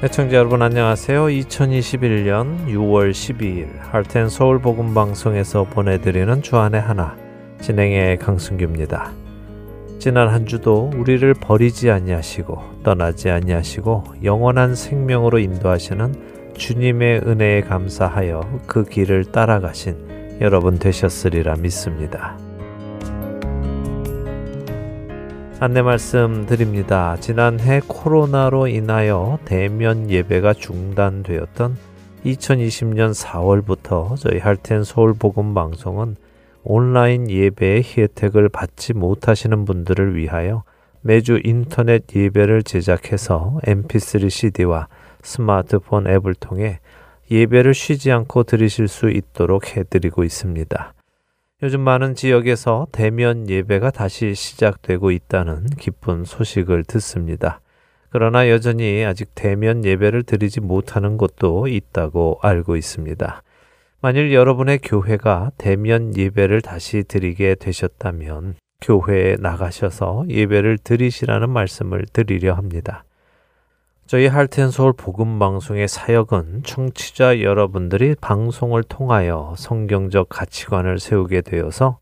애청자 여러분 안녕하세요. 2021년 6월 12일 할텐 서울 복음 방송에서 보내드리는 주안의 하나 진행의 강승규입니다. 지난 한 주도 우리를 버리지 아니하시고 떠나지 아니하시고 영원한 생명으로 인도하시는 주님의 은혜에 감사하여 그 길을 따라가신 여러분 되셨으리라 믿습니다. 안내 말씀 드립니다. 지난해 코로나로 인하여 대면 예배가 중단되었던 2020년 4월부터 저희 할텐 서울 복음 방송은 온라인 예배의 혜택을 받지 못하시는 분들을 위하여 매주 인터넷 예배를 제작해서 mp3 CD와 스마트폰 앱을 통해 예배를 쉬지 않고 들으실 수 있도록 해드리고 있습니다. 요즘 많은 지역에서 대면 예배가 다시 시작되고 있다는 기쁜 소식을 듣습니다. 그러나 여전히 아직 대면 예배를 드리지 못하는 곳도 있다고 알고 있습니다. 만일 여러분의 교회가 대면 예배를 다시 드리게 되셨다면 교회에 나가셔서 예배를 드리시라는 말씀을 드리려 합니다. 저희 할텐 서울 복음 방송의 사역은 청취자 여러분들이 방송을 통하여 성경적 가치관을 세우게 되어서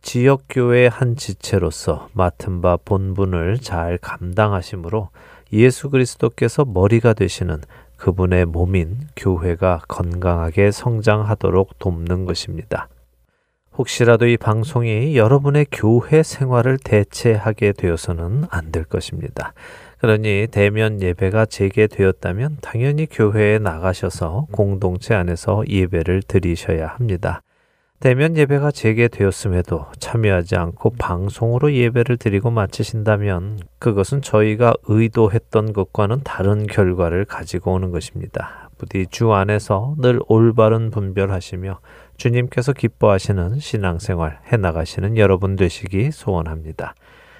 지역 교회의 한 지체로서 맡은 바 본분을 잘 감당하시므로 예수 그리스도께서 머리가 되시는 그분의 몸인 교회가 건강하게 성장하도록 돕는 것입니다. 혹시라도 이 방송이 여러분의 교회 생활을 대체하게 되어서는 안 될 것입니다. 그러니 대면 예배가 재개되었다면 당연히 교회에 나가셔서 공동체 안에서 예배를 드리셔야 합니다. 대면 예배가 재개되었음에도 참여하지 않고 방송으로 예배를 드리고 마치신다면 그것은 저희가 의도했던 것과는 다른 결과를 가지고 오는 것입니다. 부디 주 안에서 늘 올바른 분별하시며 주님께서 기뻐하시는 신앙생활 해나가시는 여러분 되시기 소원합니다.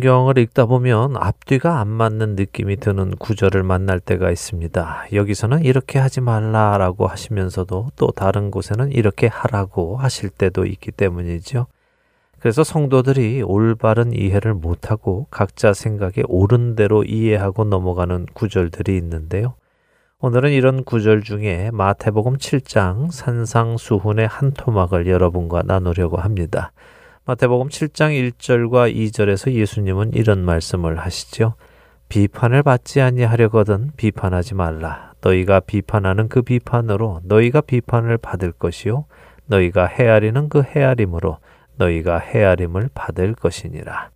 성경을 읽다 보면 앞뒤가 안 맞는 느낌이 드는 구절을 만날 때가 있습니다. 여기서는 이렇게 하지 말라라고 하시면서도 또 다른 곳에는 이렇게 하라고 하실 때도 있기 때문이죠. 그래서 성도들이 올바른 이해를 못하고 각자 생각에 옳은 대로 이해하고 넘어가는 구절들이 있는데요. 오늘은 이런 구절 중에 마태복음 7장 산상수훈의 한 토막을 여러분과 나누려고 합니다. 마태복음 7장 1절과 2절에서 예수님은 이런 말씀을 하시죠. 비판을 받지 아니하려거든 비판하지 말라. 너희가 비판하는 그 비판으로 너희가 비판을 받을 것이요 너희가 헤아리는 그 헤아림으로 너희가 헤아림을 받을 것이니라.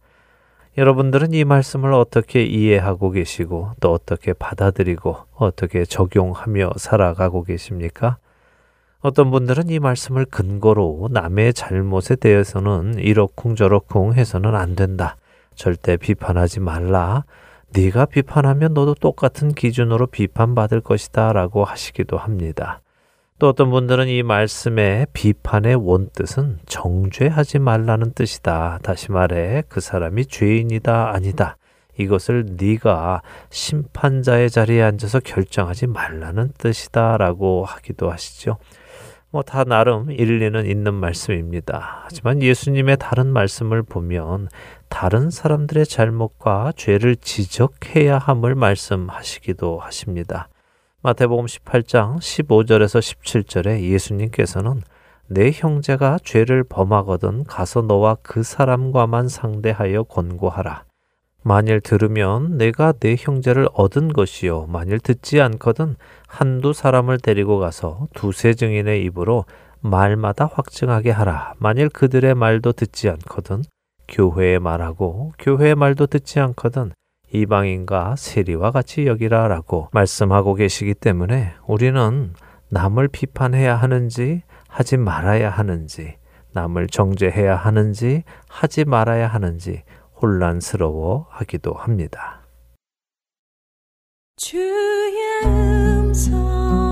여러분들은 이 말씀을 어떻게 이해하고 계시고 또 어떻게 받아들이고 어떻게 적용하며 살아가고 계십니까? 어떤 분들은 이 말씀을 근거로 남의 잘못에 대해서는 이러쿵저러쿵 해서는 안 된다. 절대 비판하지 말라. 네가 비판하면 너도 똑같은 기준으로 비판받을 것이다라고 하시기도 합니다. 또 어떤 분들은 이 말씀의 비판의 원뜻은 정죄하지 말라는 뜻이다. 다시 말해 그 사람이 죄인이다 아니다. 이것을 네가 심판자의 자리에 앉아서 결정하지 말라는 뜻이다라고 하기도 하시죠. 뭐 다 나름 일리는 있는 말씀입니다. 하지만 예수님의 다른 말씀을 보면 다른 사람들의 잘못과 죄를 지적해야 함을 말씀하시기도 하십니다. 마태복음 18장 15절에서 17절에 예수님께서는 내 형제가 죄를 범하거든 가서 너와 그 사람과만 상대하여 권고하라. 만일 들으면 내가 내 형제를 얻은 것이요. 만일 듣지 않거든 한두 사람을 데리고 가서 두세 증인의 입으로 말마다 확증하게 하라. 만일 그들의 말도 듣지 않거든 교회의 말하고 교회의 말도 듣지 않거든 이방인과 세리와 같이 여기라라고 말씀하고 계시기 때문에 우리는 남을 비판해야 하는지 하지 말아야 하는지 남을 정죄해야 하는지 하지 말아야 하는지 혼란스러워 하기도 합니다. 주의 음성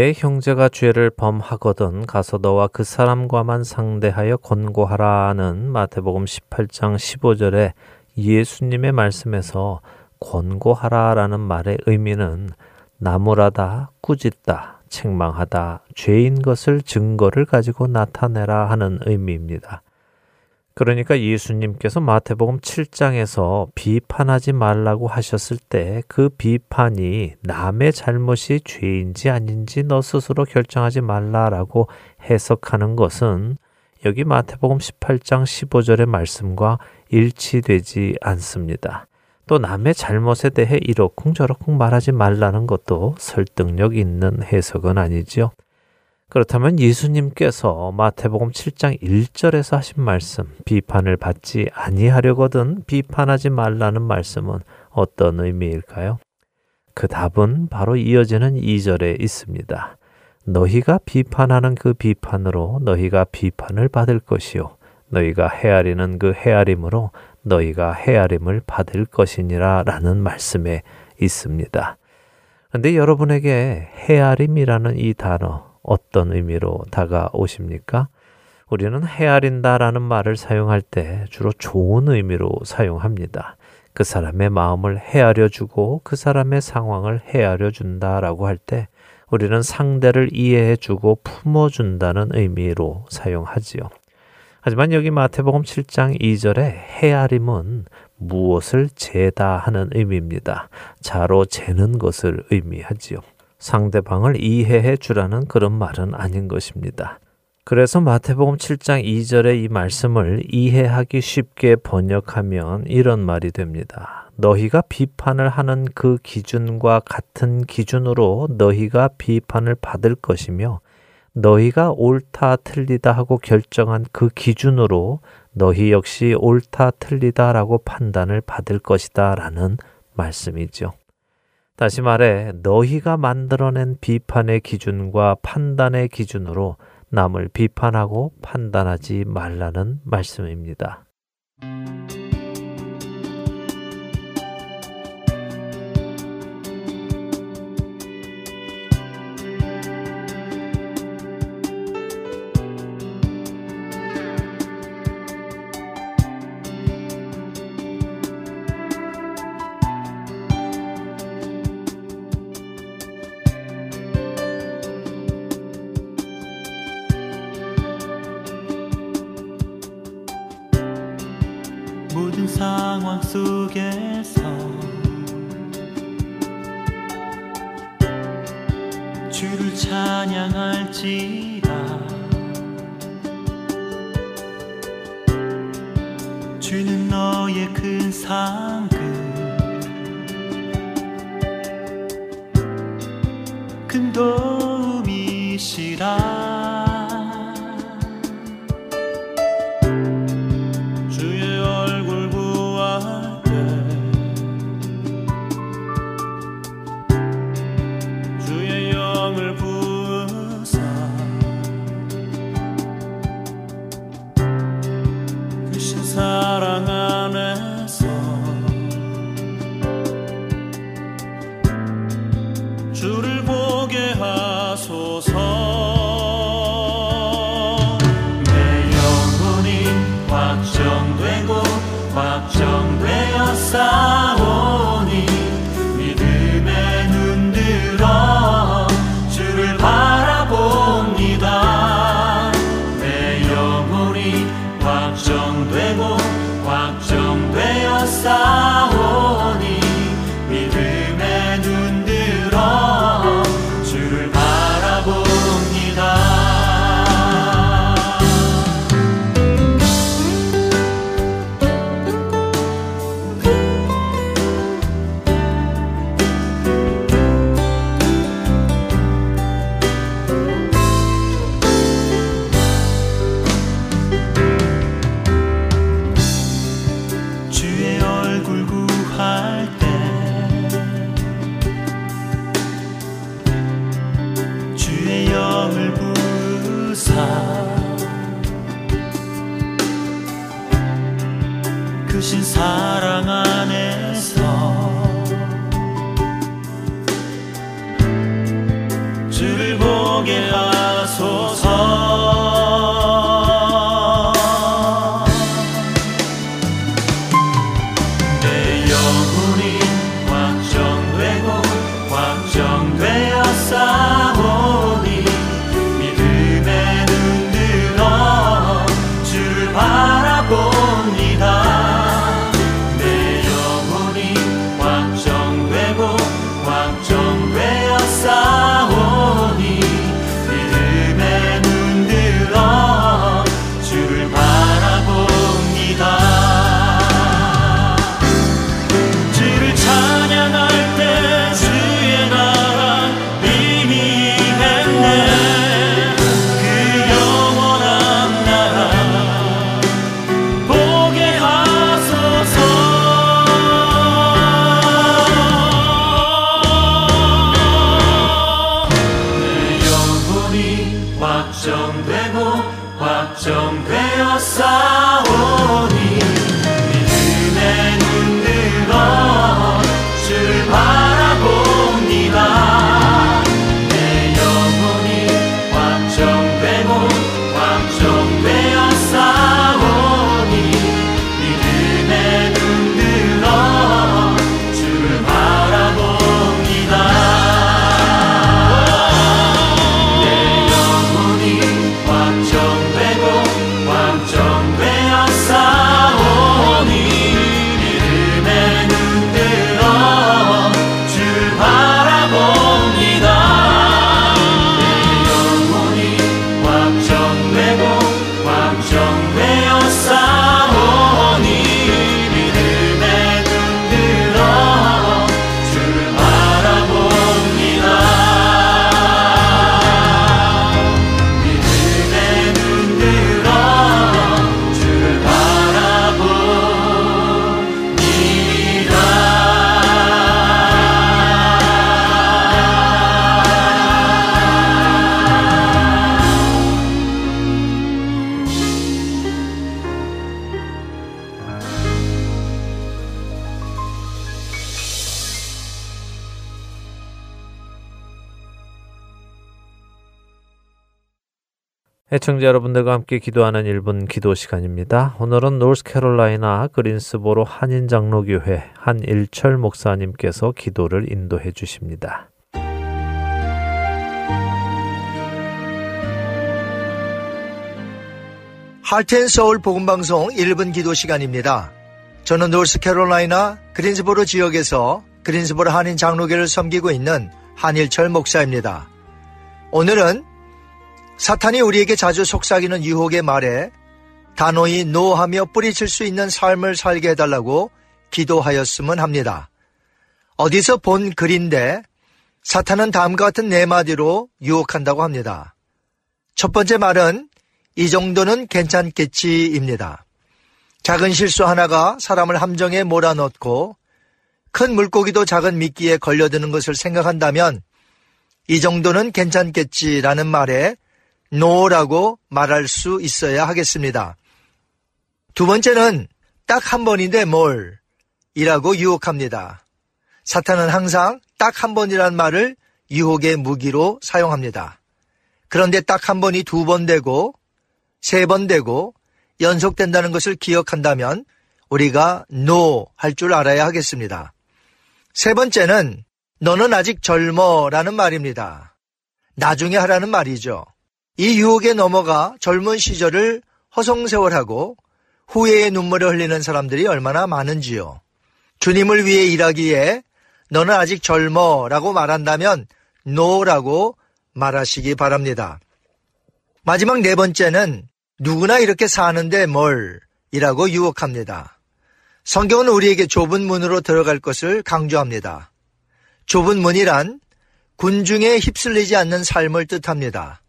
내 형제가 죄를 범하거든 가서 너와 그 사람과만 상대하여 권고하라는 마태복음 18장 15절에 예수님의 말씀에서 권고하라라는 말의 의미는 나무라다, 꾸짖다, 책망하다, 죄인 것을 증거를 가지고 나타내라 하는 의미입니다. 그러니까 예수님께서 마태복음 7장에서 비판하지 말라고 하셨을 때 그 비판이 남의 잘못이 죄인지 아닌지 너 스스로 결정하지 말라라고 해석하는 것은 여기 마태복음 18장 15절의 말씀과 일치되지 않습니다. 또 남의 잘못에 대해 이러쿵저러쿵 말하지 말라는 것도 설득력 있는 해석은 아니죠. 그렇다면 예수님께서 마태복음 7장 1절에서 하신 말씀, 비판을 받지 아니하려거든 비판하지 말라는 말씀은 어떤 의미일까요? 그 답은 바로 이어지는 2절에 있습니다. 너희가 비판하는 그 비판으로 너희가 비판을 받을 것이요. 너희가 헤아리는 그 헤아림으로 너희가 헤아림을 받을 것이니라 라는 말씀에 있습니다. 근데 여러분에게 헤아림이라는 이 단어 어떤 의미로 다가오십니까? 우리는 헤아린다라는 말을 사용할 때 주로 좋은 의미로 사용합니다. 그 사람의 마음을 헤아려 주고 그 사람의 상황을 헤아려 준다라고 할 때 우리는 상대를 이해해 주고 품어 준다는 의미로 사용하지요. 하지만 여기 마태복음 7장 2절에 헤아림은 무엇을 재다 하는 의미입니다. 자로 재는 것을 의미하지요. 상대방을 이해해 주라는 그런 말은 아닌 것입니다. 그래서 마태복음 7장 2절의 이 말씀을 이해하기 쉽게 번역하면 이런 말이 됩니다. 너희가 비판을 하는 그 기준과 같은 기준으로 너희가 비판을 받을 것이며 너희가 옳다 틀리다 하고 결정한 그 기준으로 너희 역시 옳다 틀리다라고 판단을 받을 것이다 라는 말씀이죠. 다시 말해, 너희가 만들어낸 비판의 기준과 판단의 기준으로 남을 비판하고 판단하지 말라는 말씀입니다. 걱정되었사 애청자 여러분들과 함께 기도하는 1분 기도 시간입니다. 오늘은 노스캐롤라이나 그린스보로 한인 장로교회 한일철 목사님께서 기도를 인도해 주십니다. 할텐 서울 복음 방송 1분 기도 시간입니다. 저는 노스캐롤라이나 그린스보로 지역에서 그린스보로 한인 장로교를 섬기고 있는 한일철 목사입니다. 오늘은 사탄이 우리에게 자주 속삭이는 유혹의 말에 단호히 노하며 뿌리칠 수 있는 삶을 살게 해달라고 기도하였으면 합니다. 어디서 본 글인데 사탄은 다음과 같은 네 마디로 유혹한다고 합니다. 첫 번째 말은 이 정도는 괜찮겠지입니다. 작은 실수 하나가 사람을 함정에 몰아넣고 큰 물고기도 작은 미끼에 걸려드는 것을 생각한다면 이 정도는 괜찮겠지라는 말에 no라고 말할 수 있어야 하겠습니다. 두 번째는 딱 한 번인데 뭘 이라고 유혹합니다. 사탄은 항상 딱 한 번이란 말을 유혹의 무기로 사용합니다. 그런데 딱 한 번이 두 번 되고 세 번 되고 연속된다는 것을 기억한다면 우리가 노할줄 알아야 하겠습니다. 세 번째는 너는 아직 젊어라는 말입니다. 나중에 하라는 말이죠. 이 유혹에 넘어가 젊은 시절을 허송세월하고 후회의 눈물을 흘리는 사람들이 얼마나 많은지요. 주님을 위해 일하기에 너는 아직 젊어 라고 말한다면 노 라고 말하시기 바랍니다. 마지막 네 번째는 누구나 이렇게 사는데 뭘 이라고 유혹합니다. 성경은 우리에게 좁은 문으로 들어갈 것을 강조합니다. 좁은 문이란 군중에 휩쓸리지 않는 삶을 뜻합니다.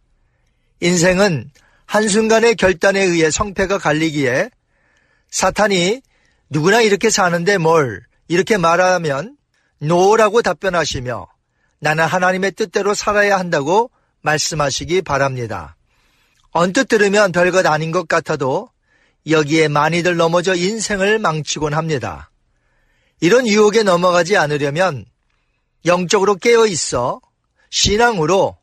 인생은 한순간의 결단에 의해 성패가 갈리기에 사탄이 누구나 이렇게 사는데 뭘 이렇게 말하면 노라고 답변하시며 나는 하나님의 뜻대로 살아야 한다고 말씀하시기 바랍니다. 언뜻 들으면 별것 아닌 것 같아도 여기에 많이들 넘어져 인생을 망치곤 합니다. 이런 유혹에 넘어가지 않으려면 영적으로 깨어 있어 신앙으로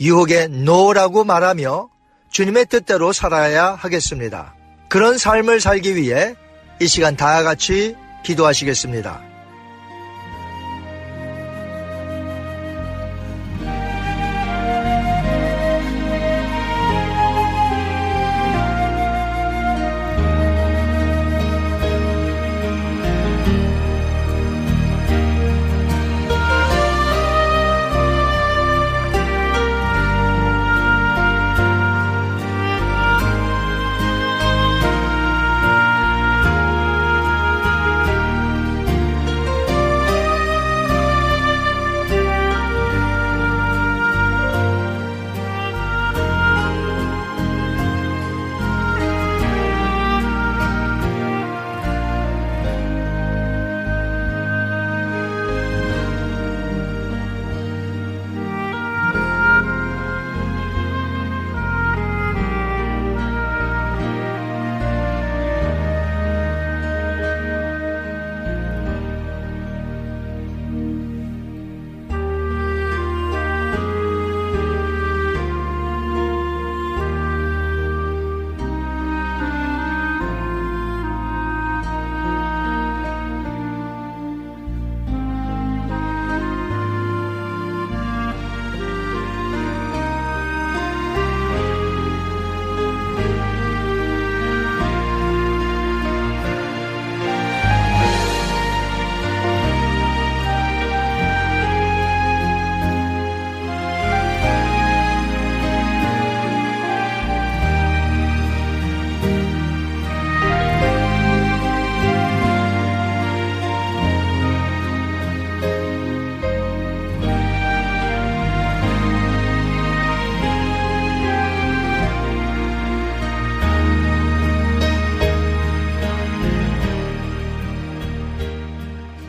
유혹에 노라고 말하며 주님의 뜻대로 살아야 하겠습니다. 그런 삶을 살기 위해 이 시간 다 같이 기도하시겠습니다.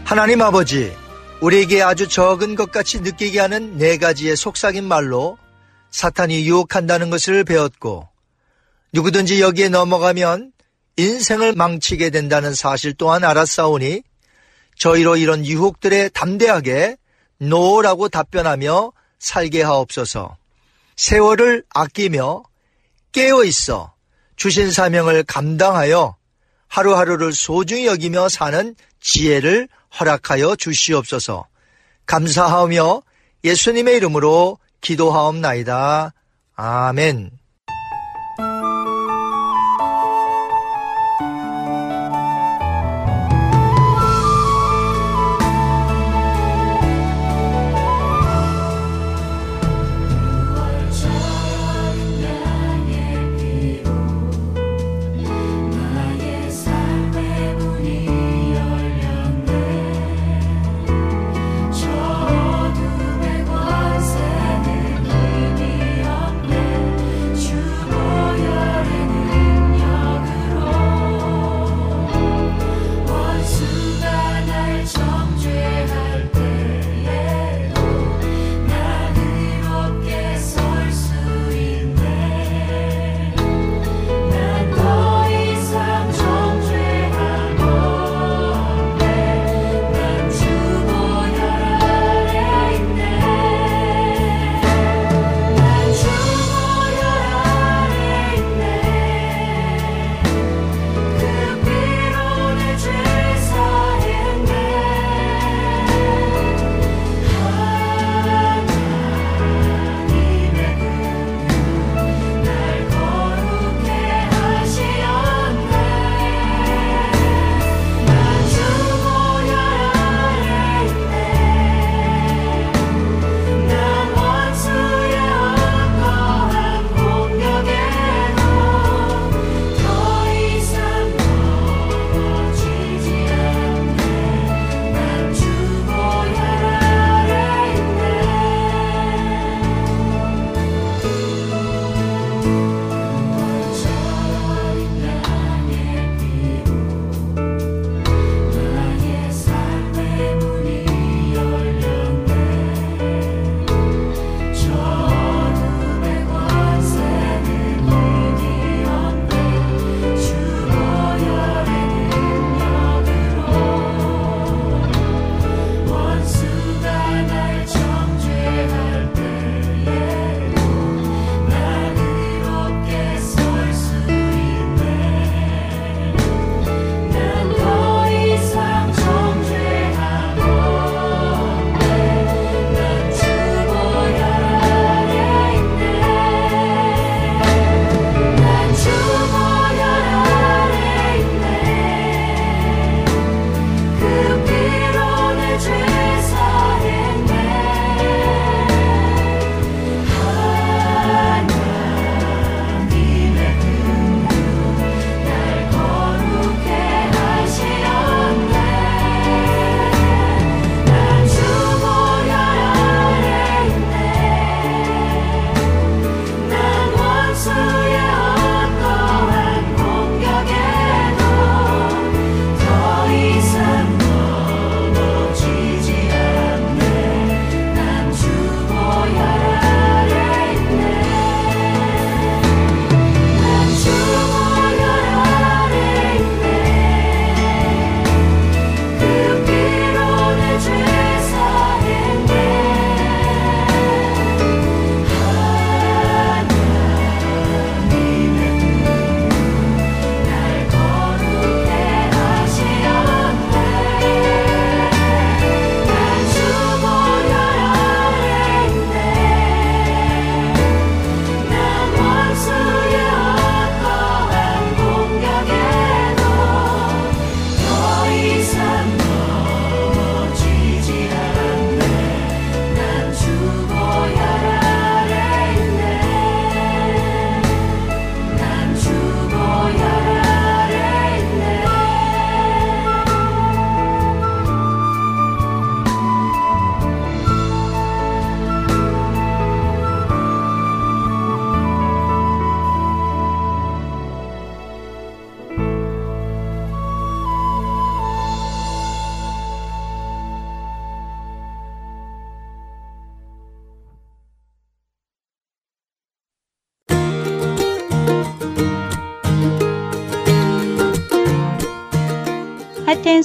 하나님 아버지, 우리에게 아주 적은 것 같이 느끼게 하는 네 가지의 속삭임 말로 사탄이 유혹한다는 것을 배웠고 누구든지 여기에 넘어가면 인생을 망치게 된다는 사실 또한 알았사오니 저희로 이런 유혹들에 담대하게 노라고 답변하며 살게 하옵소서. 세월을 아끼며 깨어 있어 주신 사명을 감당하여 하루하루를 소중히 여기며 사는 지혜를 허락하여 주시옵소서. 감사하며 예수님의 이름으로 기도하옵나이다. 아멘.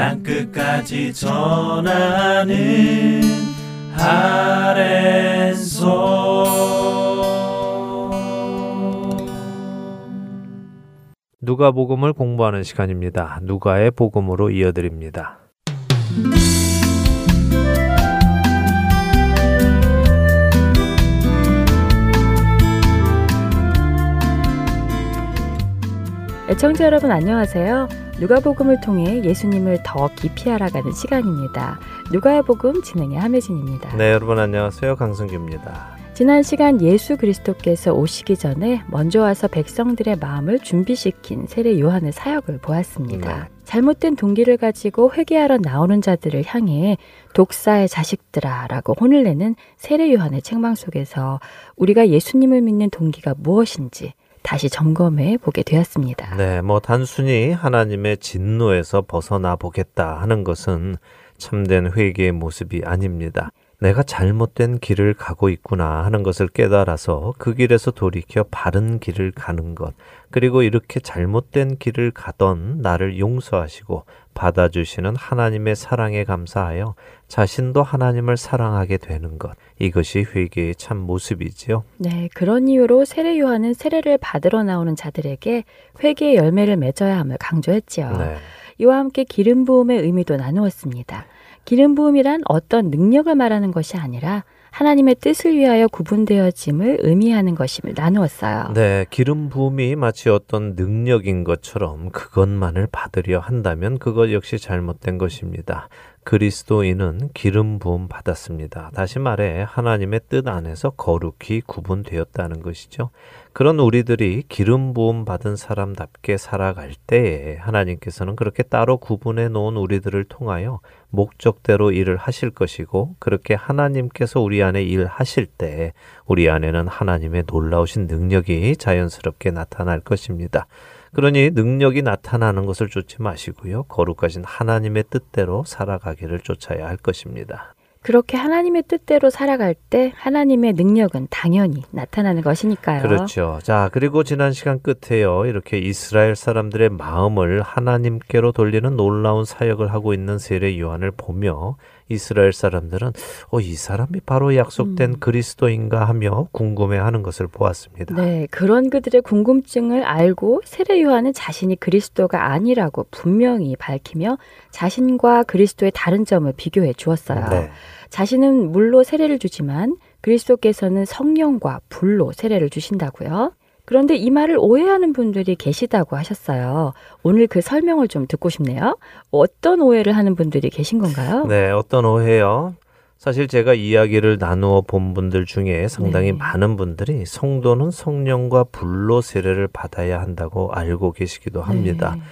땅끝까지 전하는 아랜소 누가 복음을 공부하는 시간입니다. 누가의 복음으로 이어드립니다. 애청자 여러분 안녕하세요. 누가복음을 통해 예수님을 더 깊이 알아가는 시간입니다. 누가의 복음 진행의 함혜진입니다. 네, 여러분 안녕하세요. 강승규입니다. 지난 시간 예수 그리스도께서 오시기 전에 먼저 와서 백성들의 마음을 준비시킨 세례 요한의 사역을 보았습니다. 네. 잘못된 동기를 가지고 회개하러 나오는 자들을 향해 독사의 자식들아라고 혼을 내는 세례 요한의 책망 속에서 우리가 예수님을 믿는 동기가 무엇인지 다시 점검해 보게 되었습니다. 네, 뭐 단순히 하나님의 진노에서 벗어나 보겠다 하는 것은 참된 회개의 모습이 아닙니다. 내가 잘못된 길을 가고 있구나 하는 것을 깨달아서 그 길에서 돌이켜 바른 길을 가는 것, 그리고 이렇게 잘못된 길을 가던 나를 용서하시고 받아주시는 하나님의 사랑에 감사하여 자신도 하나님을 사랑하게 되는 것, 이것이 회개의 참 모습이지요. 네, 그런 이유로 세례 요한은 세례를 받으러 나오는 자들에게 회개의 열매를 맺어야 함을 강조했지요. 네. 이와 함께 기름 부음의 의미도 나누었습니다. 기름 부음이란 어떤 능력을 말하는 것이 아니라 하나님의 뜻을 위하여 구분되어짐을 의미하는 것임을 나누었어요. 네, 기름 부음이 마치 어떤 능력인 것처럼 그것만을 받으려 한다면 그것 역시 잘못된 것입니다. 그리스도인은 기름 부음 받았습니다. 다시 말해 하나님의 뜻 안에서 거룩히 구분되었다는 것이죠. 그런 우리들이 기름 부음 받은 사람답게 살아갈 때에 하나님께서는 그렇게 따로 구분해 놓은 우리들을 통하여 목적대로 일을 하실 것이고 그렇게 하나님께서 우리 안에 일하실 때 우리 안에는 하나님의 놀라우신 능력이 자연스럽게 나타날 것입니다. 그러니 능력이 나타나는 것을 쫓지 마시고요. 거룩하신 하나님의 뜻대로 살아가기를 쫓아야 할 것입니다. 그렇게 하나님의 뜻대로 살아갈 때 하나님의 능력은 당연히 나타나는 것이니까요. 그렇죠. 자, 그리고 지난 시간 끝에요. 이렇게 이스라엘 사람들의 마음을 하나님께로 돌리는 놀라운 사역을 하고 있는 세례 요한을 보며 이스라엘 사람들은 어, 이 사람이 바로 약속된 음. 그리스도인가 하며 궁금해하는 것을 보았습니다. 네, 그런 그들의 궁금증을 알고 세례 요한은 자신이 그리스도가 아니라고 분명히 밝히며 자신과 그리스도의 다른 점을 비교해 주었어요. 네. 자신은 물로 세례를 주지만 그리스도께서는 성령과 불로 세례를 주신다고요. 그런데 이 말을 오해하는 분들이 계시다고 하셨어요. 오늘 그 설명을 좀 듣고 싶네요. 어떤 오해를 하는 분들이 계신 건가요? 네, 어떤 오해요? 사실 제가 이야기를 나누어 본 분들 중에 상당히 네. 많은 분들이 성도는 성령과 불로 세례를 받아야 한다고 알고 계시기도 합니다. 네.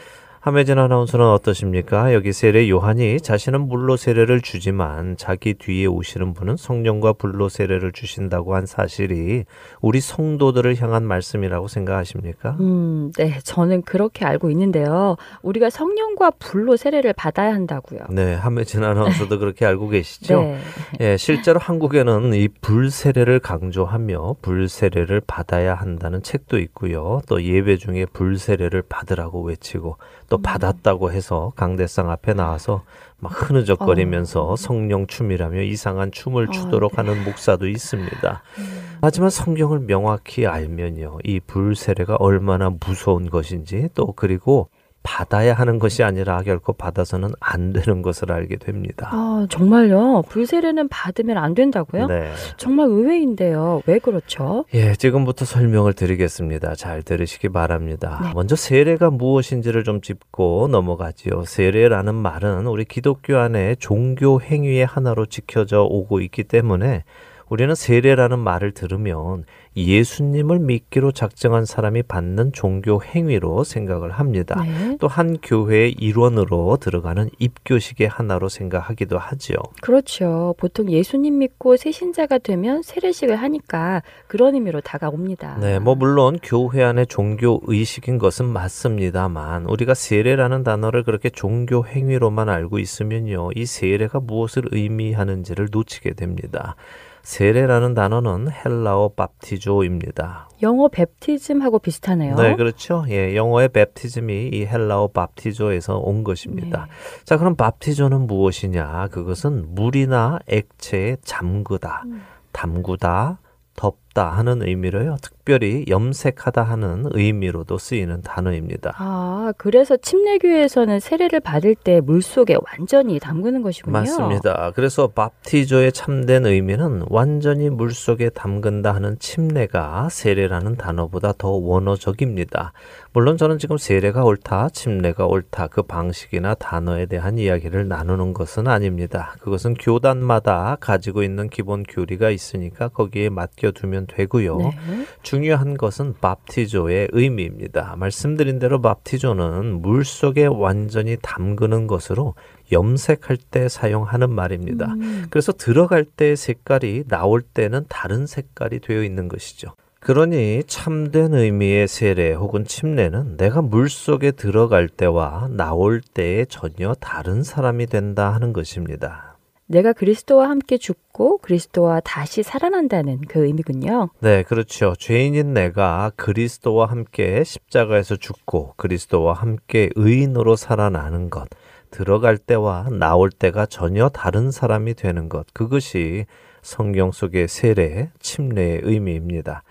함혜진 아나운서는 어떠십니까? 여기 세례 요한이 자신은 물로 세례를 주지만 자기 뒤에 오시는 분은 성령과 불로 세례를 주신다고 한 사실이 우리 성도들을 향한 말씀이라고 생각하십니까? 음, 네, 저는 그렇게 알고 있는데요. 우리가 성령과 불로 세례를 받아야 한다고요. 네, 함혜진 아나운서도 그렇게 알고 계시죠? 네. 예, 실제로 한국에는 이 불 세례를 강조하며 불 세례를 받아야 한다는 책도 있고요. 또 예배 중에 불 세례를 받으라고 외치고 또 받았다고 해서 강대상 앞에 나와서 막 흐느적거리면서 성령 춤이라며 이상한 춤을 어, 추도록 네. 하는 목사도 있습니다. 하지만 성경을 명확히 알면요. 이 불세례가 얼마나 무서운 것인지 또 그리고 받아야 하는 것이 아니라 결코 받아서는 안 되는 것을 알게 됩니다. 아, 정말요? 불세례는 받으면 안 된다고요? 네. 정말 의외인데요. 왜 그렇죠? 예, 지금부터 설명을 드리겠습니다. 잘 들으시기 바랍니다. 네. 먼저 세례가 무엇인지를 좀 짚고 넘어가지요. 세례라는 말은 우리 기독교 안에 종교 행위의 하나로 지켜져 오고 있기 때문에 우리는 세례라는 말을 들으면 예수님을 믿기로 작정한 사람이 받는 종교 행위로 생각을 합니다. 네. 또한 교회의 일원으로 들어가는 입교식의 하나로 생각하기도 하지요. 그렇죠. 보통 예수님 믿고 새 신자가 되면 세례식을 하니까 그런 의미로 다가옵니다. 네, 뭐 물론 교회 안의 종교 의식인 것은 맞습니다만 우리가 세례라는 단어를 그렇게 종교 행위로만 알고 있으면요, 이 세례가 무엇을 의미하는지를 놓치게 됩니다. 세례라는 단어는 헬라어 밥티조입니다. 영어 베프티즘하고 비슷하네요. 네, 그렇죠. 예, 영어의 베프티즘이 이 헬라어 밥티조에서 온 것입니다. 네. 자, 그럼 밥티조는 무엇이냐? 그것은 물이나 액체에 잠그다, 음. 담그다, 덮다 하는 의미로요. 특별히 염색하다 하는 의미로도 쓰이는 단어입니다. 아, 그래서 침례교회에서는 세례를 받을 때 물속에 완전히 담그는 것이군요. 맞습니다. 그래서 밥티조의 참된 의미는 완전히 물속에 담근다 하는 침례가 세례라는 단어보다 더 원어적입니다. 물론 저는 지금 세례가 옳다, 침례가 옳다 그 방식이나 단어에 대한 이야기를 나누는 것은 아닙니다. 그것은 교단마다 가지고 있는 기본 교리가 있으니까 거기에 맡겨두면 되고요. 네. 중요한 것은 밥티조의 의미입니다. 말씀드린 대로 밥티조는 물 속에 완전히 담그는 것으로 염색할 때 사용하는 말입니다. 음, 그래서 들어갈 때 색깔이 나올 때는 다른 색깔이 되어 있는 것이죠. 그러니 참된 의미의 세례 혹은 침례는 내가 물 속에 들어갈 때와 나올 때에 전혀 다른 사람이 된다 하는 것입니다. 내가 그리스도와 함께 죽고 그리스도와 다시 살아난다는 그 의미군요. 네, 그렇죠. 죄인인 내가 그리스도와 함께 십자가에서 죽고 그리스도와 함께 의인으로 살아나는 것, 들어갈 때와 나올 때가 전혀 다른 사람이 되는 것, 그것이 성경 속의 세례, 침례의 의미입니다.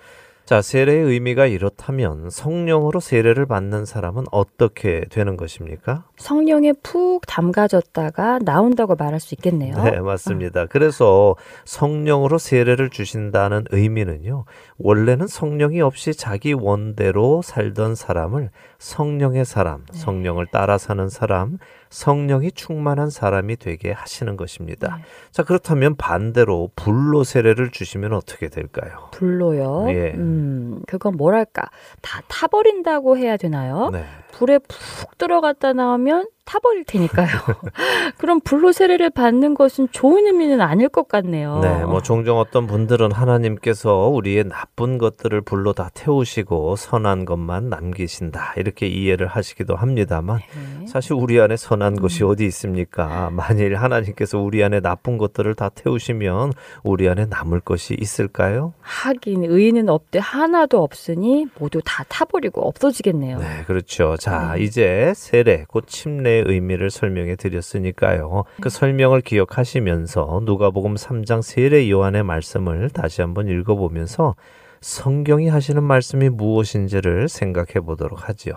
자, 세례의 의미가 이렇다면 성령으로 세례를 받는 사람은 어떻게 되는 것입니까? 성령에 푹 담가졌다가 나온다고 말할 수 있겠네요. 네, 맞습니다. 그래서 성령으로 세례를 주신다는 의미는요, 원래는 성령이 없이 자기 원대로 살던 사람을 성령의 사람, 네. 성령을 따라 사는 사람, 성령이 충만한 사람이 되게 하시는 것입니다. 네. 자, 그렇다면 반대로 불로 세례를 주시면 어떻게 될까요? 불로요. 예. 음, 그건 뭐랄까 다 타버린다고 해야 되나요? 네. 불에 푹 들어갔다 나오면 타버릴 테니까요. 그럼 불로 세례를 받는 것은 좋은 의미는 아닐 것 같네요. 네, 뭐 종종 어떤 분들은 하나님께서 우리의 나쁜 것들을 불로 다 태우시고 선한 것만 남기신다 이렇게 이해를 하시기도 합니다만 네. 사실 우리 안에 선한 음. 것이 어디 있습니까? 만일 하나님께서 우리 안에 나쁜 것들을 다 태우시면 우리 안에 남을 것이 있을까요? 하긴 의인은 없대 하나도 없으니 모두 다 타버리고 없어지겠네요. 네, 그렇죠. 자, 네. 이제 세례, 곧 침례의 의미를 설명해 드렸으니까요. 네. 그 설명을 기억하시면서 누가복음 3장 세례 요한의 말씀을 다시 한번 읽어보면서 성경이 하시는 말씀이 무엇인지를 생각해 보도록 하지요.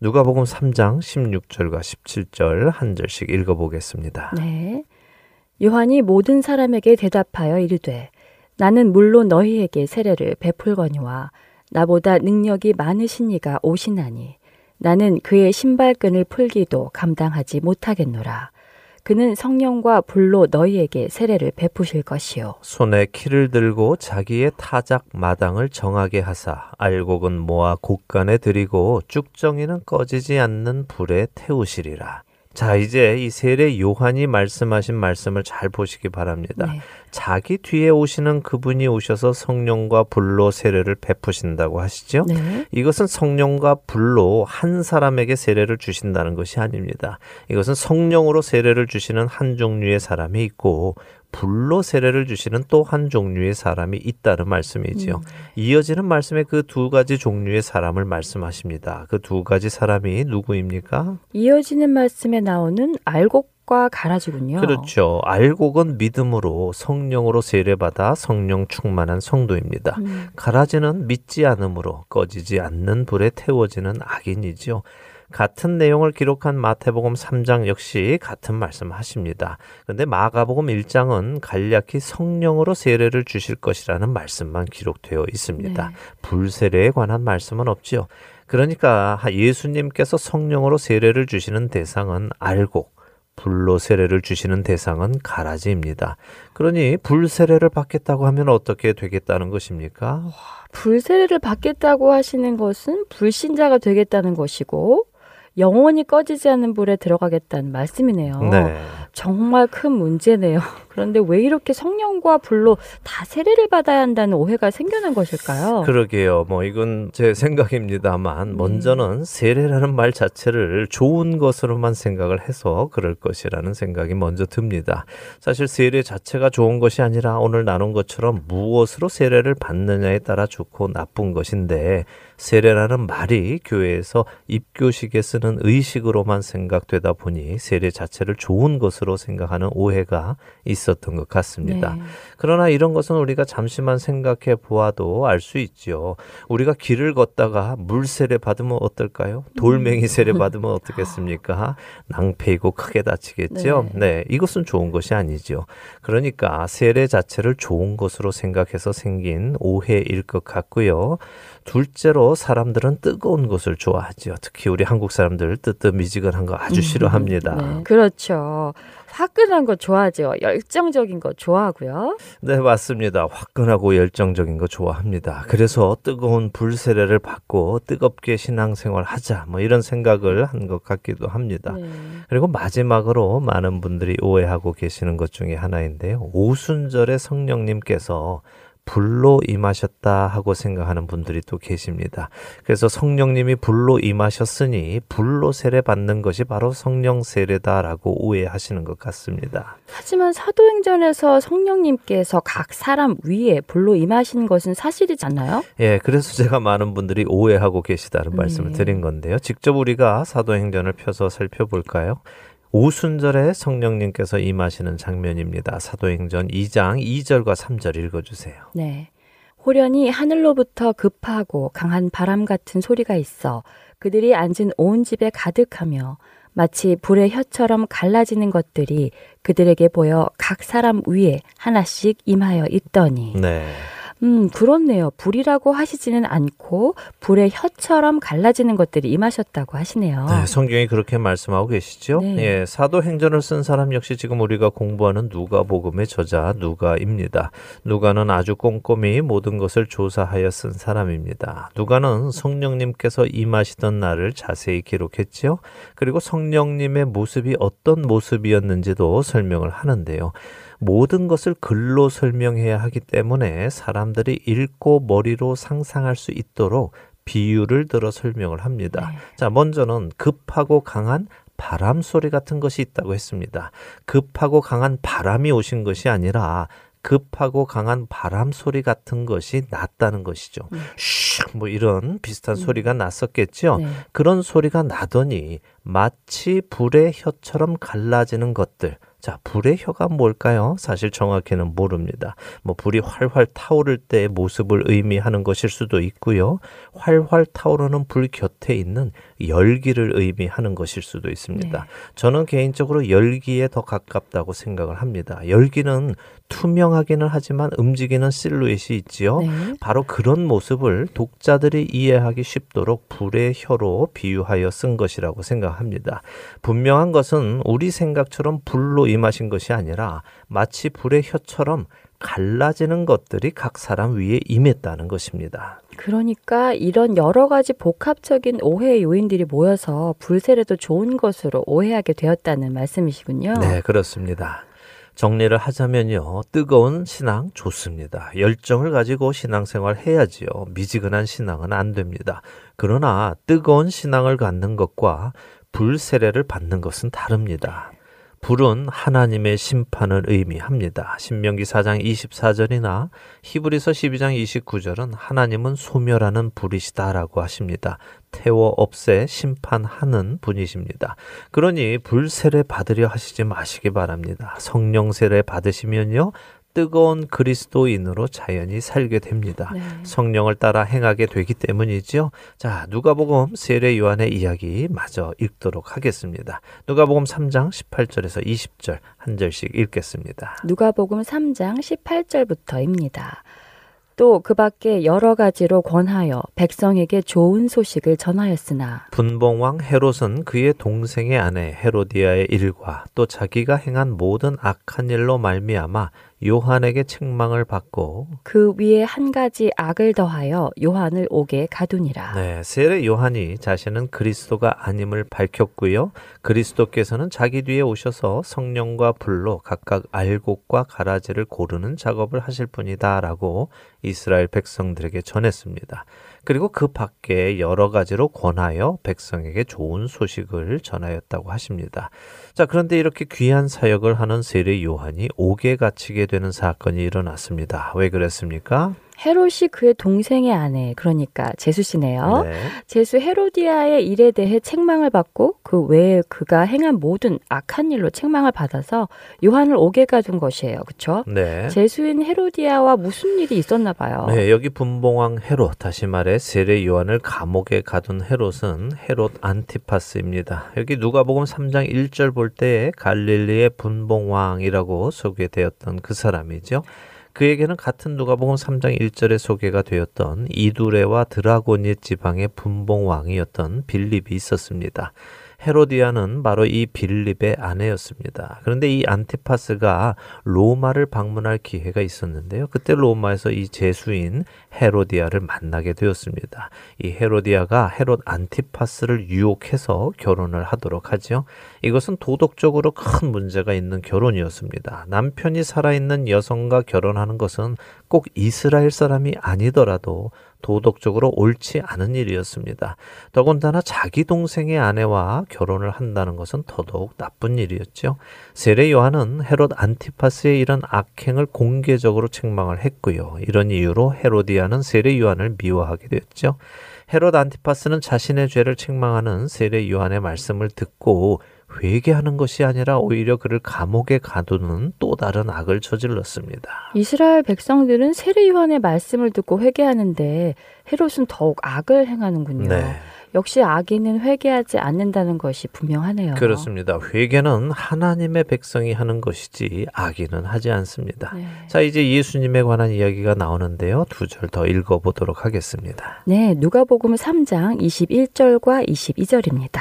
누가복음 3장 16절과 17절 한 절씩 읽어보겠습니다. 네. 요한이 모든 사람에게 대답하여 이르되 나는 물론 너희에게 세례를 베풀거니와 나보다 능력이 많으신 이가 오시나니 나는 그의 신발끈을 풀기도 감당하지 못하겠노라. 그는 성령과 불로 너희에게 세례를 베푸실 것이요. 손에 키를 들고 자기의 타작 마당을 정하게 하사 알곡은 모아 곡간에 들이고 쭉정이는 꺼지지 않는 불에 태우시리라. 자, 이제 이 세례 요한이 말씀하신 말씀을 잘 보시기 바랍니다. 네. 자기 뒤에 오시는 그분이 오셔서 성령과 불로 세례를 베푸신다고 하시죠? 네. 이것은 성령과 불로 한 사람에게 세례를 주신다는 것이 아닙니다. 이것은 성령으로 세례를 주시는 한 종류의 사람이 있고 불로 세례를 주시는 또 한 종류의 사람이 있다는 말씀이지요. 음. 이어지는 말씀에 그 두 가지 종류의 사람을 말씀하십니다. 그 두 가지 사람이 누구입니까? 이어지는 말씀에 나오는 알곡 과 가라지군요. 그렇죠. 알곡은 믿음으로 성령으로 세례받아 성령 충만한 성도입니다. 음. 가라지는 믿지 않음으로 꺼지지 않는 불에 태워지는 악인이죠. 같은 내용을 기록한 마태복음 3장 역시 같은 말씀 하십니다. 그런데 마가복음 1장은 간략히 성령으로 세례를 주실 것이라는 말씀만 기록되어 있습니다. 네. 불세례에 관한 말씀은 없지요. 그러니까 예수님께서 성령으로 세례를 주시는 대상은 알곡, 불로 세례를 주시는 대상은 가라지입니다. 그러니 불 세례를 받겠다고 하면 어떻게 되겠다는 것입니까? 불 세례를 받겠다고 하시는 것은 불신자가 되겠다는 것이고 영원히 꺼지지 않는 불에 들어가겠다는 말씀이네요. 네. 정말 큰 문제네요. 그런데 왜 이렇게 성령과 불로 다 세례를 받아야 한다는 오해가 생겨난 것일까요? 그러게요. 뭐 이건 제 생각입니다만 네. 먼저는 세례라는 말 자체를 좋은 것으로만 생각을 해서 그럴 것이라는 생각이 먼저 듭니다. 사실 세례 자체가 좋은 것이 아니라 오늘 나눈 것처럼 무엇으로 세례를 받느냐에 따라 좋고 나쁜 것인데 세례라는 말이 교회에서 입교식에 쓰는 의식으로만 생각되다 보니 세례 자체를 좋은 것으로 생각하는 오해가 있 었던 것 같습니다. 네. 그러나 이런 것은 우리가 잠시만 생각해 보아도 알 수 있죠. 우리가 길을 걷다가 물 세례 받으면 어떨까요? 돌멩이 세례 받으면 어떻겠습니까? 낭패이고 크게 다치겠죠. 네. 네, 이것은 좋은 것이 아니죠. 그러니까 세례 자체를 좋은 것으로 생각해서 생긴 오해일 것 같고요. 둘째로 사람들은 뜨거운 것을 좋아하죠. 특히 우리 한국 사람들 뜨뜻미지근한 거 아주 싫어합니다. 네, 그렇죠. 화끈한 거 좋아하죠. 열정적인 거 좋아하고요. 네, 맞습니다. 화끈하고 열정적인 거 좋아합니다. 그래서 뜨거운 불세례를 받고 뜨겁게 신앙생활 하자. 뭐 이런 생각을 한 것 같기도 합니다. 네. 그리고 마지막으로 많은 분들이 오해하고 계시는 것 중에 하나인데요. 오순절에 성령님께서 불로 임하셨다 하고 생각하는 분들이 또 계십니다. 그래서 성령님이 불로 임하셨으니 불로 세례 받는 것이 바로 성령 세례다라고 오해하시는 것 같습니다. 하지만 사도행전에서 성령님께서 각 사람 위에 불로 임하신 것은 사실이지 않나요? 예, 그래서 제가 많은 분들이 오해하고 계시다는 말씀을 네. 드린 건데요. 직접 우리가 사도행전을 펴서 살펴볼까요? 오순절에 성령님께서 임하시는 장면입니다. 사도행전 2장 2절과 3절 읽어주세요. 네. 호련히 하늘로부터 급하고 강한 바람 같은 소리가 있어 그들이 앉은 온 집에 가득하며 마치 불의 혀처럼 갈라지는 것들이 그들에게 보여 각 사람 위에 하나씩 임하여 있더니 네. 음 그렇네요 불이라고 하시지는 않고 불의 혀처럼 갈라지는 것들이 임하셨다고 하시네요 네, 성경이 그렇게 말씀하고 계시죠. 네. 예, 사도행전을 쓴 사람 역시 지금 우리가 공부하는 누가복음의 저자 누가입니다. 누가는 아주 꼼꼼히 모든 것을 조사하여 쓴 사람입니다. 누가는 성령님께서 임하시던 날을 자세히 기록했지요. 그리고 성령님의 모습이 어떤 모습이었는지도 설명을 하는데요. 모든 것을 글로 설명해야 하기 때문에 사람들이 읽고 머리로 상상할 수 있도록 비유를 들어 설명을 합니다. 네. 자, 먼저는 급하고 강한 바람 소리 같은 것이 있다고 했습니다. 급하고 강한 바람이 오신 것이 아니라 급하고 강한 바람 소리 같은 것이 났다는 것이죠. 음. 슉, 뭐 이런 비슷한 소리가 났었겠죠. 네. 그런 소리가 나더니 마치 불의 혀처럼 갈라지는 것들. 자, 불의 혀가 뭘까요? 사실 정확히는 모릅니다. 뭐 불이 활활 타오를 때의 모습을 의미하는 것일 수도 있고요. 활활 타오르는 불 곁에 있는 열기를 의미하는 것일 수도 있습니다. 네. 저는 개인적으로 열기에 더 가깝다고 생각을 합니다. 열기는 투명하기는 하지만 움직이는 실루엣이 있지요. 네. 바로 그런 모습을 독자들이 이해하기 쉽도록 불의 혀로 비유하여 쓴 것이라고 생각합니다. 분명한 것은 우리 생각처럼 불로 임하신 것이 아니라 마치 불의 혀처럼 갈라지는 것들이 각 사람 위에 임했다는 것입니다. 그러니까 이런 여러 가지 복합적인 오해의 요인들이 모여서 불세례도 좋은 것으로 오해하게 되었다는 말씀이시군요. 네, 그렇습니다. 정리를 하자면요. 뜨거운 신앙 좋습니다. 열정을 가지고 신앙생활 해야지요. 미지근한 신앙은 안 됩니다. 그러나 뜨거운 신앙을 갖는 것과 불세례를 받는 것은 다릅니다. 불은 하나님의 심판을 의미합니다. 신명기 4장 24절이나 히브리서 12장 29절은 하나님은 소멸하는 불이시다라고 하십니다. 태워 없애 심판하는 분이십니다. 그러니 불세례 받으려 하시지 마시기 바랍니다. 성령 세례 받으시면요. 뜨거운 그리스도인으로 자연히 살게 됩니다. 네. 성령을 따라 행하게 되기 때문이지요. 자, 누가복음 세례 요한의 이야기 마저 읽도록 하겠습니다. 누가복음 3장 18절에서 20절 한 절씩 읽겠습니다. 누가복음 3장 18절부터입니다. 또그 밖에 여러 가지로 권하여 백성에게 좋은 소식을 전하였으나 분봉왕 헤롯은 그의 동생의 아내 헤로디아의 일과 또 자기가 행한 모든 악한 일로 말미암아 요한에게 책망을 받고 그 위에 한 가지 악을 더하여 요한을 옥에 가두니라. 네, 세례 요한이 자신은 그리스도가 아님을 밝혔고요. 그리스도께서는 자기 뒤에 오셔서 성령과 불로 각각 알곡과 가라지를 고르는 작업을 하실 분이다라고 이스라엘 백성들에게 전했습니다. 그리고 그 밖에 여러 가지로 권하여 백성에게 좋은 소식을 전하였다고 하십니다. 자, 그런데 이렇게 귀한 사역을 하는 세례 요한이 옥에 갇히게 되는 사건이 일어났습니다. 왜 그랬습니까? 헤롯이 그의 동생의 아내, 그러니까 제수 씨네요. 네. 제수 헤로디아의 일에 대해 책망을 받고 그 외에 그가 행한 모든 악한 일로 책망을 받아서 요한을 옥에 가둔 것이에요. 그렇죠? 네. 제수인 헤로디아와 무슨 일이 있었나 봐요. 네, 여기 분봉왕 헤롯, 다시 말해 세례 요한을 감옥에 가둔 헤롯은 헤롯 안티파스입니다. 여기 누가복음 3장 1절 볼 때에 갈릴리의 분봉왕이라고 소개되었던 그 사람이죠. 그에게는 같은 누가복음 3장 1절에 소개가 되었던 이두레와 드라고니 지방의 분봉 왕이었던 빌립이 있었습니다. 헤로디아는 바로 이 빌립의 아내였습니다. 그런데 이 안티파스가 로마를 방문할 기회가 있었는데요. 그때 로마에서 이 제수인 헤로디아를 만나게 되었습니다. 이 헤로디아가 헤롯 안티파스를 유혹해서 결혼을 하도록 하죠. 이것은 도덕적으로 큰 문제가 있는 결혼이었습니다. 남편이 살아있는 여성과 결혼하는 것은 꼭 이스라엘 사람이 아니더라도 도덕적으로 옳지 않은 일이었습니다. 더군다나 자기 동생의 아내와 결혼을 한다는 것은 더더욱 나쁜 일이었죠. 세례 요한은 헤롯 안티파스의 이런 악행을 공개적으로 책망을 했고요. 이런 이유로 헤로디아는 세례 요한을 미워하게 되었죠. 헤롯 안티파스는 자신의 죄를 책망하는 세례 요한의 말씀을 듣고 회개하는 것이 아니라 오히려 그를 감옥에 가두는 또 다른 악을 저질렀습니다. 이스라엘 백성들은 세례 요한의 말씀을 듣고 회개하는데 헤롯은 더욱 악을 행하는군요. 네. 역시 악인은 회개하지 않는다는 것이 분명하네요. 그렇습니다. 회개는 하나님의 백성이 하는 것이지 악인은 하지 않습니다. 네. 자, 이제 예수님에 관한 이야기가 나오는데요. 두 절 더 읽어 보도록 하겠습니다. 네, 누가복음 3장 21절과 22절입니다.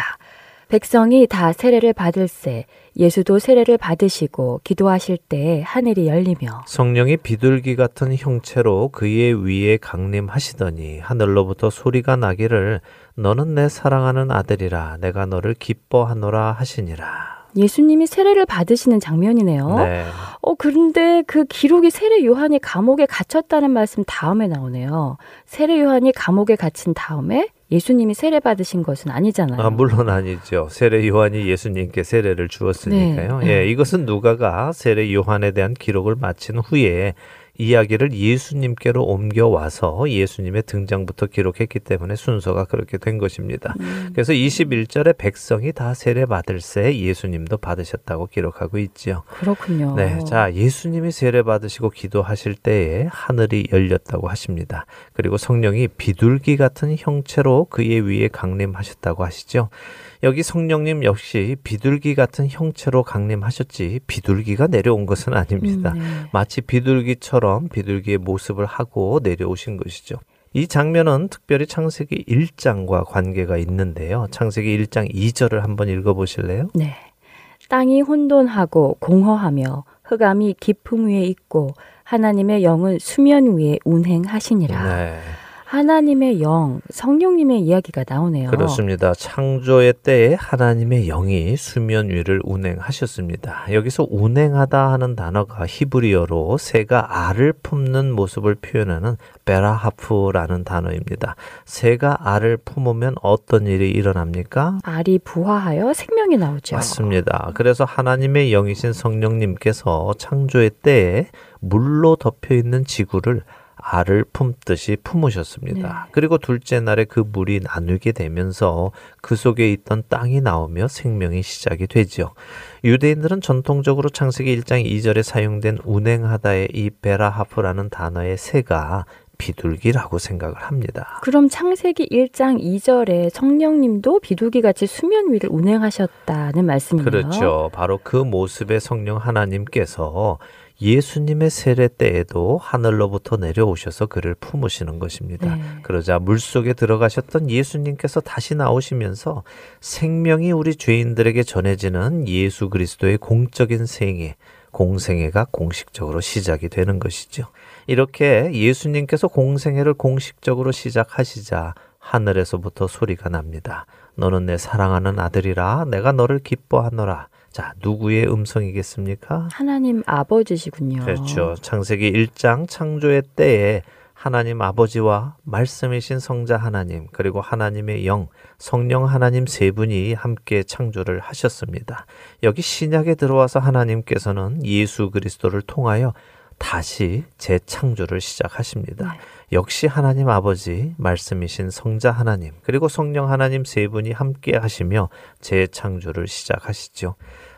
백성이 다 세례를 받을세 예수도 세례를 받으시고 기도하실 때 하늘이 열리며 성령이 비둘기 같은 형체로 그의 위에 강림하시더니 하늘로부터 소리가 나기를 너는 내 사랑하는 아들이라 내가 너를 기뻐하노라 하시니라. 예수님이 세례를 받으시는 장면이네요. 네. 어, 그런데 그 기록이 세례 요한이 감옥에 갇혔다는 말씀 다음에 나오네요. 세례 요한이 감옥에 갇힌 다음에 예수님이 세례 받으신 것은 아니잖아요. 아, 물론 아니죠. 세례 요한이 예수님께 세례를 주었으니까요. 네. 예, 이것은 누가가 세례 요한에 대한 기록을 마친 후에 이야기를 예수님께로 옮겨와서 예수님의 등장부터 기록했기 때문에 순서가 그렇게 된 것입니다. 음. 그래서 21절에 백성이 다 세례 받을새 예수님도 받으셨다고 기록하고 있지요. 그렇군요. 네, 자 예수님이 세례 받으시고 기도하실 때에 하늘이 열렸다고 하십니다. 그리고 성령이 비둘기 같은 형체로 그의 위에 강림하셨다고 하시죠. 여기 성령님 역시 비둘기 같은 형체로 강림하셨지 비둘기가 내려온 것은 아닙니다. 음, 네. 마치 비둘기처럼 비둘기의 모습을 하고 내려오신 것이죠. 이 장면은 특별히 창세기 1장과 관계가 있는데요. 창세기 1장 2절을 한번 읽어 보실래요? 네. 땅이 혼돈하고 공허하며 흑암이 깊음 위에 있고 하나님의 영은 수면 위에 운행하시니라. 네. 하나님의 영, 성령님의 이야기가 나오네요. 그렇습니다. 창조의 때에 하나님의 영이 수면 위를 운행하셨습니다. 여기서 운행하다 하는 단어가 히브리어로 새가 알을 품는 모습을 표현하는 베라하프라는 단어입니다. 새가 알을 품으면 어떤 일이 일어납니까? 알이 부화하여 생명이 나오죠. 맞습니다. 그래서 하나님의 영이신 성령님께서 창조의 때에 물로 덮여 있는 지구를 알을 품듯이 품으셨습니다. 네. 그리고 둘째 날에 그 물이 나누게 되면서 그 속에 있던 땅이 나오며 생명이 시작이 되지요. 유대인들은 전통적으로 창세기 1장 2절에 사용된 운행하다의 이 베라하프라는 단어의 새가 비둘기라고 생각을 합니다. 그럼 창세기 1장 2절에 성령님도 비둘기 같이 수면 위를 운행하셨다는 말씀이네요. 그렇죠. 바로 그 모습의 성령 하나님께서 예수님의 세례 때에도 하늘로부터 내려오셔서 그를 품으시는 것입니다. 네. 그러자 물 속에 들어가셨던 예수님께서 다시 나오시면서 생명이 우리 죄인들에게 전해지는 예수 그리스도의 공적인 생애, 공생애가 공식적으로 시작이 되는 것이죠. 이렇게 예수님께서 공생애를 공식적으로 시작하시자 하늘에서부터 소리가 납니다. 너는 내 사랑하는 아들이라 내가 너를 기뻐하노라. 자, 누구의 음성이겠습니까? 하나님 아버지시군요. 그렇죠. 창세기 1장 창조의 때에 하나님 아버지와 말씀이신 성자 하나님 그리고 하나님의 영 성령 하나님 세 분이 함께 창조를 하셨습니다. 여기 신약에 들어와서 하나님께서는 예수 그리스도를 통하여 다시 재창조를 시작하십니다. 네. 역시 하나님 아버지 말씀이신 성자 하나님 그리고 성령 하나님 세 분이 함께 하시며 재창조를 시작하시죠.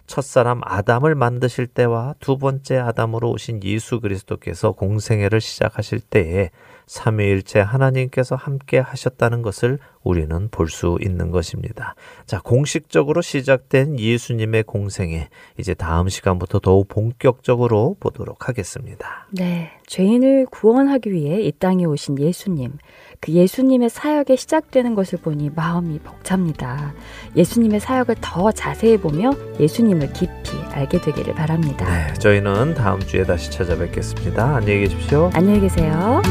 첫사람 아담을 만드실 때와 두 번째 아담으로 오신 예수 그리스도께서 공생애를 시작하실 때에 삼위일체 하나님께서 함께 하셨다는 것을 우리는 볼 수 있는 것입니다. 자, 공식적으로 시작된 예수님의 공생애 이제 다음 시간부터 더욱 본격적으로 보도록 하겠습니다. 네, 죄인을 구원하기 위해 이 땅에 오신 예수님. 그 예수님의 사역에 시작되는 것을 보니 마음이 벅찹니다. 예수님의 사역을 더 자세히 보며 예수님을 깊이 알게 되기를 바랍니다. 네, 저희는 다음 주에 다시 찾아뵙겠습니다. 안녕히 계십시오. 안녕히 계세요.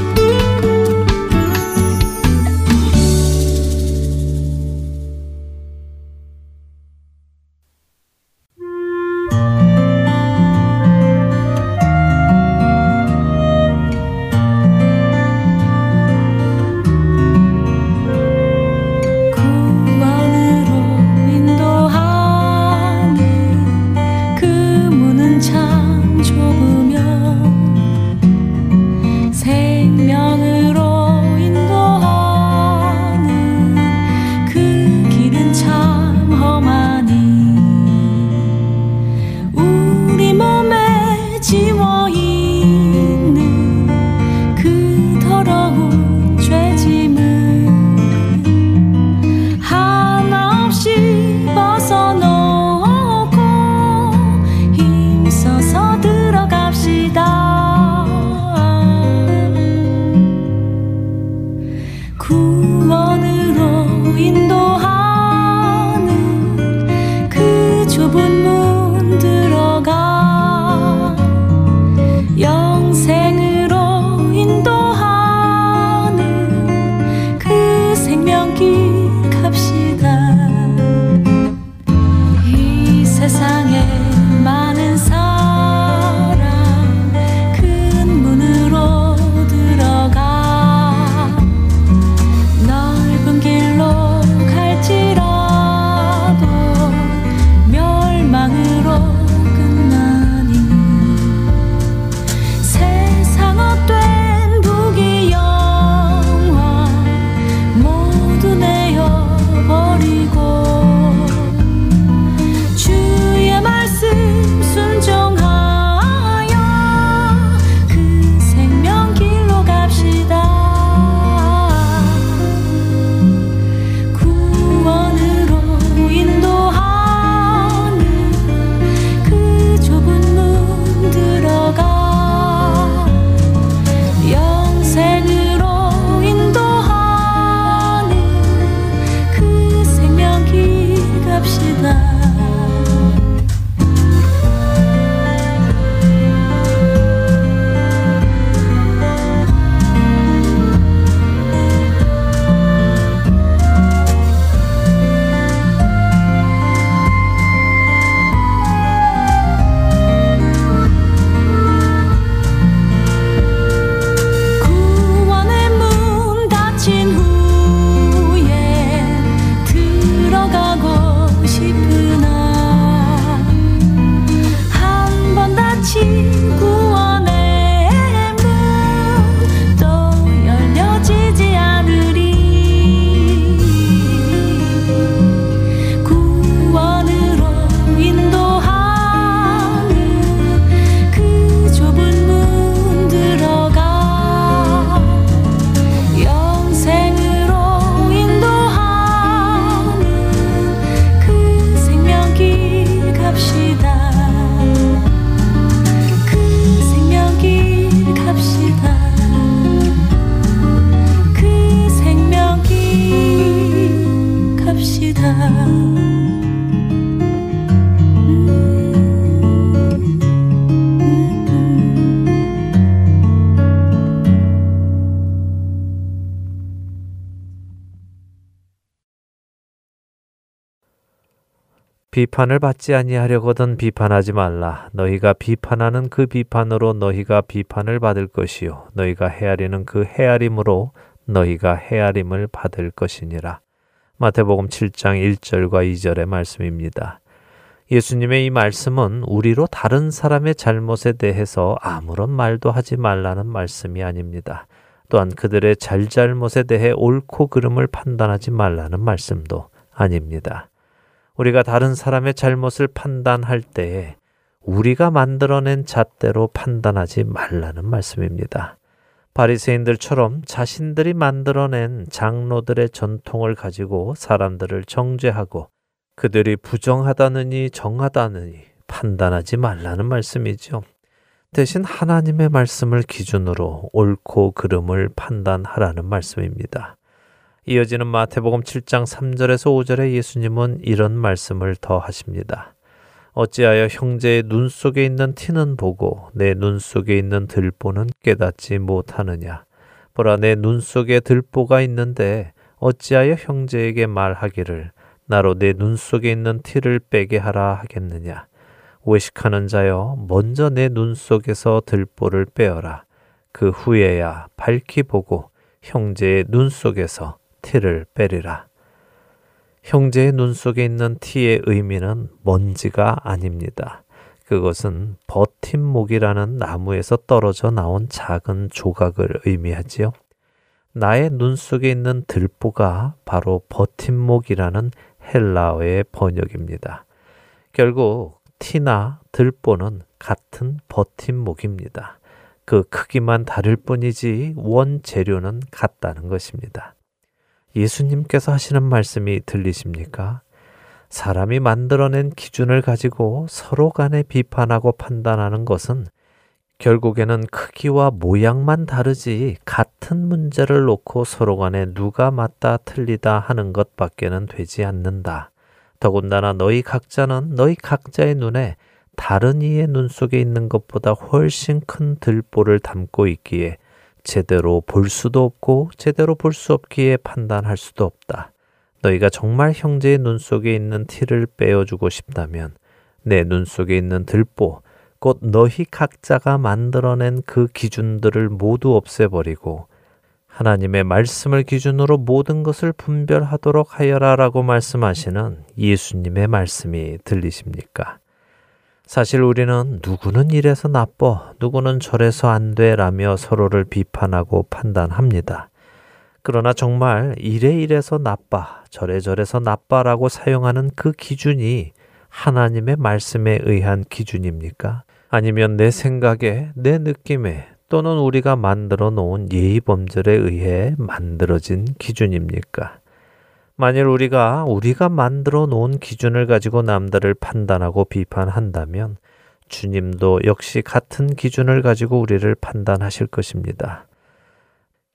비판을 받지 아니하려거든 비판하지 말라. 너희가 비판하는 그 비판으로 너희가 비판을 받을 것이요. 너희가 헤아리는 그 헤아림으로 너희가 헤아림을 받을 것이니라. 마태복음 7장 1절과 2절의 말씀입니다. 예수님의 이 말씀은 우리로 다른 사람의 잘못에 대해서 아무런 말도 하지 말라는 말씀이 아닙니다. 또한 그들의 잘잘못에 대해 옳고 그름을 판단하지 말라는 말씀도 아닙니다. 우리가 다른 사람의 잘못을 판단할 때에 우리가 만들어낸 잣대로 판단하지 말라는 말씀입니다. 바리새인들처럼 자신들이 만들어낸 장로들의 전통을 가지고 사람들을 정죄하고 그들이 부정하다느니 정하다느니 판단하지 말라는 말씀이죠. 대신 하나님의 말씀을 기준으로 옳고 그름을 판단하라는 말씀입니다. 이어지는 마태복음 7장 3절에서 5절에 예수님은 이런 말씀을 더 하십니다. 어찌하여 형제의 눈 속에 있는 티는 보고 내 눈 속에 있는 들보는 깨닫지 못하느냐? 보라 내 눈 속에 들보가 있는데 어찌하여 형제에게 말하기를 나로 내 눈 속에 있는 티를 빼게 하라 하겠느냐? 외식하는 자여 먼저 내 눈 속에서 들보를 빼어라. 그 후에야 밝히 보고 형제의 눈 속에서 티를 빼리라. 형제의 눈 속에 있는 티의 의미는 먼지가 아닙니다. 그것은 버팀목이라는 나무에서 떨어져 나온 작은 조각을 의미하지요. 나의 눈 속에 있는 들보가 바로 버팀목이라는 헬라어의 번역입니다. 결국 티나 들보는 같은 버팀목입니다. 그 크기만 다를 뿐이지 원 재료는 같다는 것입니다. 예수님께서 하시는 말씀이 들리십니까? 사람이 만들어낸 기준을 가지고 서로 간에 비판하고 판단하는 것은 결국에는 크기와 모양만 다르지 같은 문제를 놓고 서로 간에 누가 맞다 틀리다 하는 것밖에는 되지 않는다. 더군다나 너희 각자는 너희 각자의 눈에 다른 이의 눈 속에 있는 것보다 훨씬 큰 들보를 담고 있기에 제대로 볼 수도 없고 제대로 볼 수 없기에 판단할 수도 없다. 너희가 정말 형제의 눈 속에 있는 티를 빼어주고 싶다면 내 눈 속에 있는 들보, 곧 너희 각자가 만들어낸 그 기준들을 모두 없애버리고 하나님의 말씀을 기준으로 모든 것을 분별하도록 하여라 라고 말씀하시는 예수님의 말씀이 들리십니까? 사실 우리는 누구는 이래서 나빠, 누구는 저래서 안 돼, 라며 서로를 비판하고 판단합니다. 그러나 정말 이래 이래서 나빠, 저래 저래서 나빠라고 사용하는 그 기준이 하나님의 말씀에 의한 기준입니까? 아니면 내 생각에, 내 느낌에, 또는 우리가 만들어 놓은 예의 범절에 의해 만들어진 기준입니까? 만일 우리가 우리가 만들어 놓은 기준을 가지고 남들을 판단하고 비판한다면 주님도 역시 같은 기준을 가지고 우리를 판단하실 것입니다.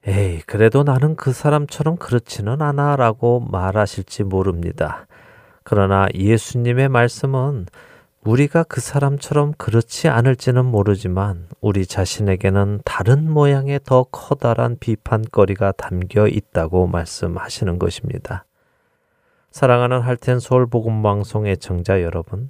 에이, 그래도 나는 그 사람처럼 그렇지는 않아 라고 말하실지 모릅니다. 그러나 예수님의 말씀은 우리가 그 사람처럼 그렇지 않을지는 모르지만 우리 자신에게는 다른 모양의 더 커다란 비판거리가 담겨 있다고 말씀하시는 것입니다. 사랑하는 할텐 서울 복음 방송 의청자 여러분,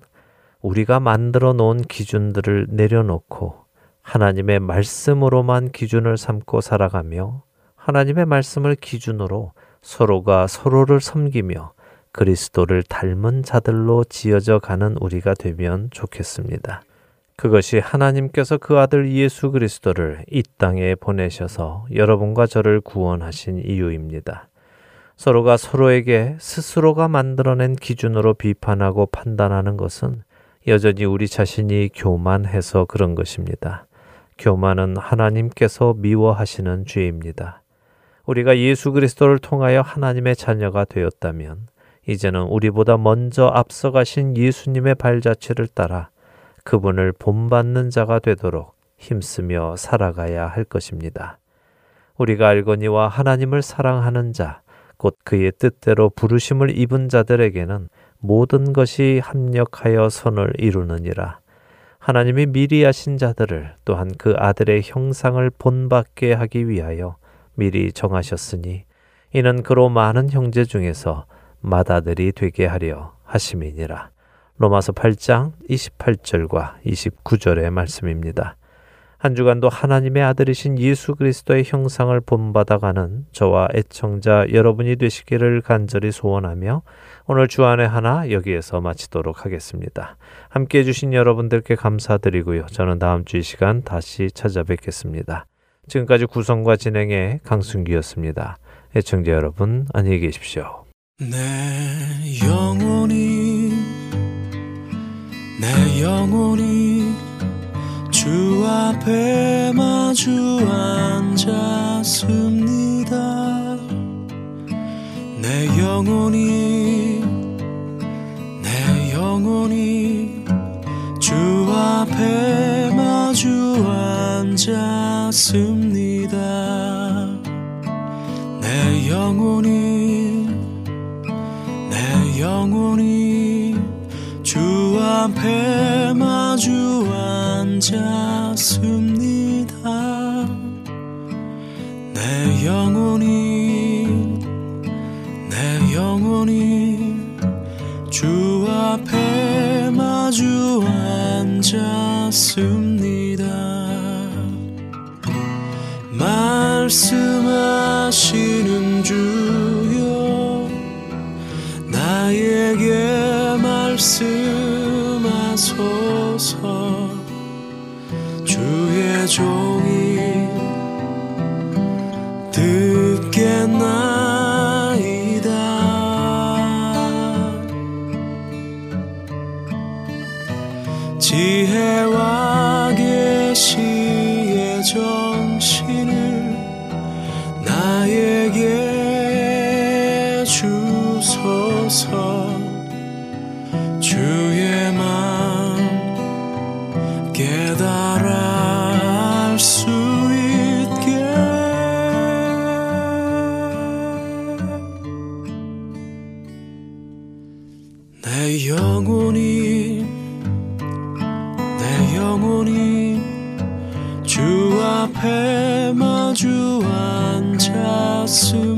우리가 만들어 놓은 기준들을 내려놓고 하나님의 말씀으로만 기준을 삼고 살아가며 하나님의 말씀을 기준으로 서로가 서로를 섬기며 그리스도를 닮은 자들로 지어져 가는 우리가 되면 좋겠습니다. 그것이 하나님께서 그 아들 예수 그리스도를 이 땅에 보내셔서 여러분과 저를 구원하신 이유입니다. 서로가 서로에게 스스로가 만들어낸 기준으로 비판하고 판단하는 것은 여전히 우리 자신이 교만해서 그런 것입니다. 교만은 하나님께서 미워하시는 죄입니다. 우리가 예수 그리스도를 통하여 하나님의 자녀가 되었다면 이제는 우리보다 먼저 앞서가신 예수님의 발자취를 따라 그분을 본받는 자가 되도록 힘쓰며 살아가야 할 것입니다. 우리가 알거니와 하나님을 사랑하는 자, 곧 그의 뜻대로 부르심을 입은 자들에게는 모든 것이 합력하여 선을 이루느니라. 하나님이 미리 하신 자들을 또한 그 아들의 형상을 본받게 하기 위하여 미리 정하셨으니 이는 그로 많은 형제 중에서 맏아들이 되게 하려 하심이니라. 로마서 8장 28절과 29절의 말씀입니다. 한 주간도 하나님의 아들이신 예수 그리스도의 형상을 본받아가는 저와 애청자 여러분이 되시기를 간절히 소원하며 오늘 주안의 하나 여기에서 마치도록 하겠습니다. 함께 해주신 여러분들께 감사드리고요. 저는 다음 주 이 시간 다시 찾아뵙겠습니다. 지금까지 구성과 진행의 강순기였습니다. 애청자 여러분 안녕히 계십시오. 내 영혼이 내 영혼이 주 앞에 마주 앉았습니다. 내 영혼이 내 영혼이 주 앞에 마주 앉았습니다. 내 영혼이 내 영혼이 주 앞에 마주 앉았습니다. 내 영혼이 내 영혼이 주 앞에 마주 앉았습니다. 말씀하시는 주 주 내 영혼이 내 영혼이 주 앞에 마주 앉았습